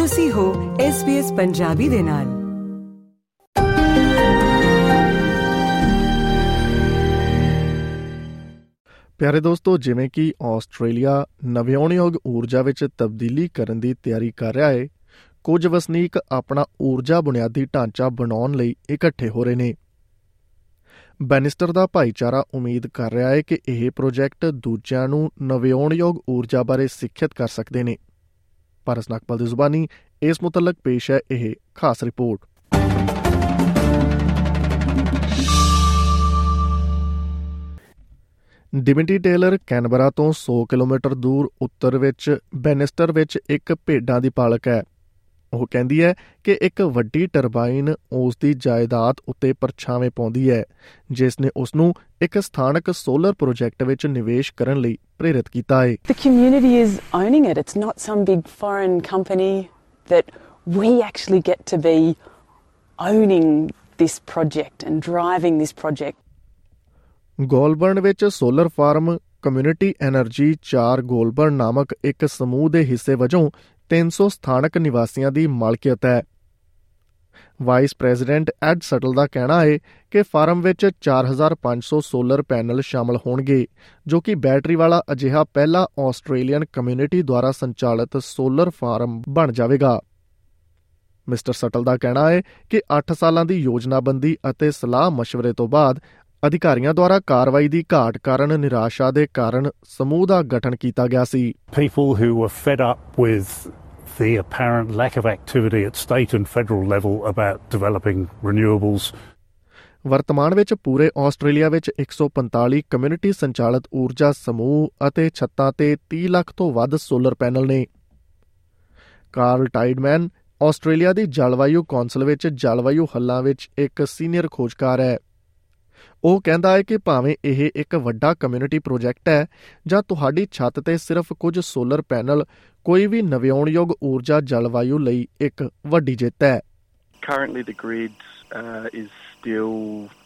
ਤੁਸੀਂ ਹੋ SBS ਪੰਜਾਬੀ ਦੇ ਨਾਲ। ਪਿਆਰੇ ਦੋਸਤੋ, ਜਿਵੇਂ ਕਿ ਆਸਟ੍ਰੇਲੀਆ ਨਵਿਆਉਣਯੋਗ ਊਰਜਾ ਵਿੱਚ ਤਬਦੀਲੀ ਕਰਨ ਦੀ ਤਿਆਰੀ ਕਰ ਰਿਹਾ ਹੈ ਕੁਝ ਵਸਨੀਕ ਆਪਣਾ ਊਰਜਾ ਬੁਨਿਆਦੀ ਢਾਂਚਾ ਬਣਾਉਣ ਲਈ ਇਕੱਠੇ ਹੋ ਰਹੇ ਨੇ। ਬੈਨਿਸਟਰ ਦਾ ਭਾਈਚਾਰਾ ਉਮੀਦ ਕਰ ਰਿਹਾ ਹੈ ਕਿ ਇਹ ਪ੍ਰੋਜੈਕਟ ਦੂਜਿਆਂ ਨੂੰ ਨਵਿਆਉਣਯੋਗ ਊਰਜਾ ਬਾਰੇ ਸਿੱਖਿਅਤ ਕਰ ਸਕਦੇ ਨੇ। ਪਾਰਸ ਨਕਪਲ ਦੀ ਜ਼ੁਬਾਨੀ ਇਸ ਮੁਤਲਕ ਪੇਸ਼ ਹੈ ਇਹ ਖਾਸ ਰਿਪੋਰਟ। ਡਿਮਿੰਟੀ ਟੇਲਰ ਕੈਨਬਰਾ ਤੋਂ 100 ਕਿਲੋਮੀਟਰ ਦੂਰ ਉੱਤਰ ਵਿੱਚ ਬੈਨਿਸਟਰ ਵਿੱਚ ਇੱਕ ਭੇਡਾਂ ਦੀ ਪਾਲਕ ਹੈ। ਉਹ ਕਹਿੰਦੀ ਹੈ ਕਿ ਇੱਕ ਵੱਡੀ ਟਰਬਾਈਨ ਉਸ ਦੀ ਜਾਇਦਾਦ ਉੱਤੇ ਪਰਛਾਵੇਂ ਪਾਉਂਦੀ ਹੈ ਜਿਸ ਨੇ ਉਸ ਨੂੰ ਇੱਕ ਸਥਾਨਕ ਸੋਲਰ ਪ੍ਰੋਜੈਕਟ ਵਿੱਚ ਨਿਵੇਸ਼ ਕਰਨ ਲਈ ਪ੍ਰੇਰਿਤ ਕੀਤਾ ਹੈ The community is owning it it's not some big foreign company that we actually get to be owning this project and driving this project Goulburn ਵਿੱਚ solar farm community energy 4 Goulburn ਨਾਮਕ ਇੱਕ ਸਮੂਹ ਦੇ ਹਿੱਸੇ ਵਜੋਂ 300 ਸਥਾਨਕ ਨਿਵਾਸੀਆਂ ਦੀ ਮਾਲਕੀਅਤ ਹੈ। ਵਾਈਸ ਪ੍ਰੈਜ਼ੀਡੈਂਟ ਐਡ ਸਟਲ ਦਾ ਕਹਿਣਾ ਹੈ ਕਿ ਫਾਰਮ ਵਿੱਚ 4500 ਸੋਲਰ ਪੈਨਲ ਸ਼ਾਮਲ ਹੋਣਗੇ, ਜੋ ਕਿ ਬੈਟਰੀ ਵਾਲਾ ਅਜਿਹਾ ਪਹਿਲਾ ਆਸਟ੍ਰੇਲੀਅਨ ਕਮਿਊਨਿਟੀ ਦੁਆਰਾ ਸੰਚਾਲਿਤ ਸੋਲਰ ਫਾਰਮ ਬਣ ਜਾਵੇਗਾ। ਮਿਸਟਰ ਸਟਲ ਦਾ ਕਹਿਣਾ ਹੈ ਕਿ 8 ਸਾਲਾਂ ਦੀ ਯੋਜਨਾਬੰਦੀ ਅਤੇ ਸਲਾਹ مشਵਰੇ ਤੋਂ ਬਾਅਦ ਅਧਿਕਾਰੀਆਂ ਦੁਆਰਾ ਕਾਰਵਾਈ ਦੀ ਘਾਟ ਕਾਰਨ ਨਿਰਾਸ਼ਾ ਦੇ ਕਾਰਨ ਸਮੂਹ ਦਾ ਗਠਨ ਕੀਤਾ ਗਿਆ ਸੀ। People who were fed up with the apparent lack of activity at state and federal level about developing renewables. ਵਰਤਮਾਨ ਵਿੱਚ ਪੂਰੇ ਆਸਟ੍ਰੇਲੀਆ ਵਿੱਚ 145 ਕਮਿਊਨਿਟੀ ਸੰਚਾਲਿਤ ਊਰਜਾ ਸਮੂਹ ਅਤੇ ਛੱਤਾਂ ਤੇ 30 ਲੱਖ ਤੋਂ ਵੱਧ ਸੋਲਰ ਪੈਨਲ ਨੇ ਕਾਰਲ ਟਾਈਡਮੈਨ ਆਸਟ੍ਰੇਲੀਆ ਦੀ ਜਲਵਾਯੂ ਕੌਂਸਲ ਵਿੱਚ ਜਲਵਾਯੂ ਹੱਲਾਂ ਵਿੱਚ ਇੱਕ ਸੀਨੀਅਰ ਖੋਜਕਾਰ ਹੈ ਉਹ ਕਹਿੰਦਾ ਹੈ ਕਿ ਭਾਵੇਂ ਇਹ ਇੱਕ ਵੱਡਾ ਕਮਿਊਨਿਟੀ ਪ੍ਰੋਜੈਕਟ ਹੈ ਜਾਂ ਤੁਹਾਡੀ ਛੱਤ ਤੇ ਸਿਰਫ ਕੁਝ ਸੋਲਰ ਪੈਨਲ ਕੋਈ ਵੀ ਨਵਿਆਉਣਯੋਗ ਊਰਜਾ ਜਲਵਾਯੂ ਲਈ ਇੱਕ ਵੱਡੀ ਜਿੱਤ ਹੈ currently the grid uh, is still,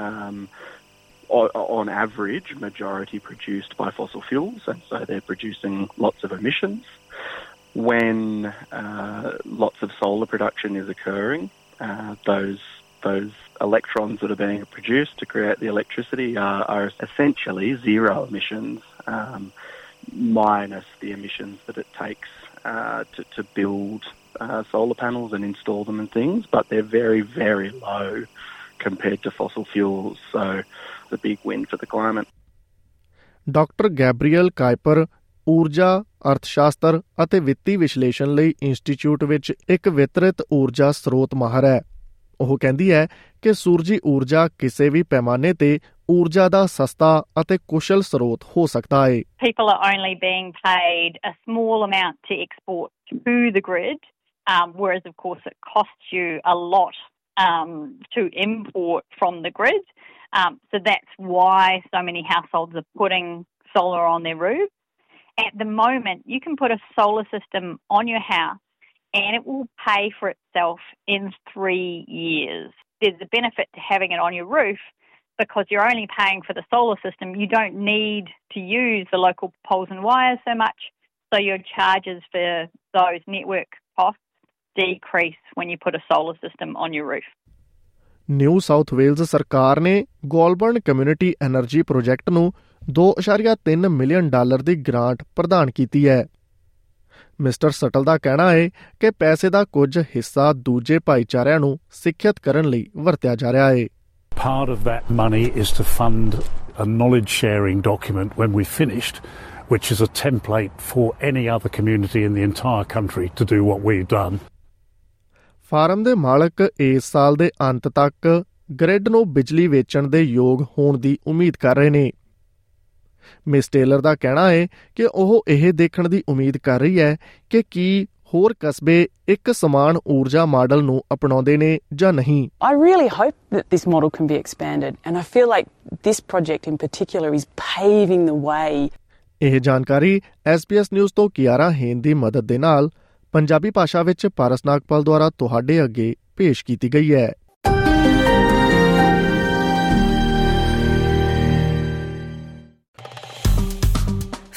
um, o- on average, majority produced by fossil fuels, and so they're producing lots of emissions. When uh, lots of solar production is occurring, uh, those those electrons that are being produced to create the electricity are, are essentially zero emissions, um, minus the emissions that it takes uh, to, to build uh, solar panels and install them and things, but they're very, very low compared to fossil fuels. So it's a big win for the climate. Doctor Gabriel Kuiper ਊਰਜਾ ਅਰਥਸ਼ਾਸਤਰ ਅਤੇ ਵਿੱਤੀ ਵਿਸ਼ਲੇਸ਼ਣ ਲਈ institute ਵਿੱਚ ਇੱਕ ਵਿਤਰਿਤ ਊਰਜਾ ਸਰੋਤ ਮਾਹਰ ਹੈ ਉਹ ਕਹਿੰਦੀ ਹੈ ਕਿ ਸੂਰਜੀ ਊਰਜਾ ਕਿਸੇ ਵੀ ਪੈਮਾਨੇ ਤੇ ਊਰਜਾ ਦਾ ਸਸਤਾ ਅਤੇ ਕੁਸ਼ਲ ਸਰੋਤ ਹੋ ਸਕਦਾ ਹੈ people are only being paid a small amount to export to the grid, um, whereas, of course, it costs you a lot um, to import from the grid. Um, so that's why so many households are putting solar on their roof. At the moment, you can put a solar system on your house and it will pay for itself in three years. There's a benefit to having it on your roof because you're only paying for the solar system. You don't need to use the local poles and wires so much, so your charges for those network costs decrease when you put a solar system on your roof. New South Wales ਸਰਕਾਰ ਨੇ ਗੋਲਬਰਨ community energy project ਨੂੰ 2.3 million dollar ਦੀ grant ਪ੍ਰਦਾਨ ਕੀਤੀ ਹੈ mister shuttle ਦਾ ਕਹਿਣਾ ਹੈ ਕਿ ਪੈਸੇ ਦਾ ਕੁਝ ਹਿੱਸਾ ਦੂਜੇ ਭਾਈਚਾਰਿਆਂ ਨੂੰ ਸਿੱਖਿਅਤ ਕਰਨ ਲਈ ਵਰਤਿਆ ਜਾ ਰਿਹਾ ਹੈ Part of that money is to fund a knowledge sharing document when we've finished, which is a template for any other community in the entire country to do what we've done. Farm ਦੇ ਮਾਲਕ ਇਸ ਸਾਲ ਦੇ ਅੰਤ ਤੱਕ grid ਨੂੰ ਬਿਜਲੀ ਵੇਚਣ ਦੇ ਯੋਗ ਹੋਣ ਦੀ ਉਮੀਦ ਕਰ ਰਹੇ ਨੇ ਮਿਸ ਟੇਲਰ ਦਾ ਕਹਿਣਾ ਹੈ ਕਿ ਉਹ ਇਹ ਦੇਖਣ ਦੀ ਉਮੀਦ ਕਰ ਰਹੀ ਹੈ ਕਿ ਕੀ ਹੋਰ ਕਸਬੇ ਇੱਕ ਸਮਾਨ ਊਰਜਾ ਮਾਡਲ ਨੂੰ ਅਪਣਾਉਂਦੇ ਨੇ ਜਾਂ ਨਹੀਂ। I really hope that this model can be expanded, and I feel like this project in particular is paving the way. ਇਹ ਜਾਣਕਾਰੀ SBS ਨਿਊਜ਼ ਤੋਂ ਕਿਆਰਾ ਹੇਨ ਦੀ ਮਦਦ ਦੇ ਨਾਲ ਪੰਜਾਬੀ ਭਾਸ਼ਾ ਵਿੱਚ ਪਾਰਸ ਨਾਗਪਾਲ ਦੁਆਰਾ ਤੁਹਾਡੇ ਅੱਗੇ ਪੇਸ਼ ਕੀਤੀ ਗਈ ਹੈ।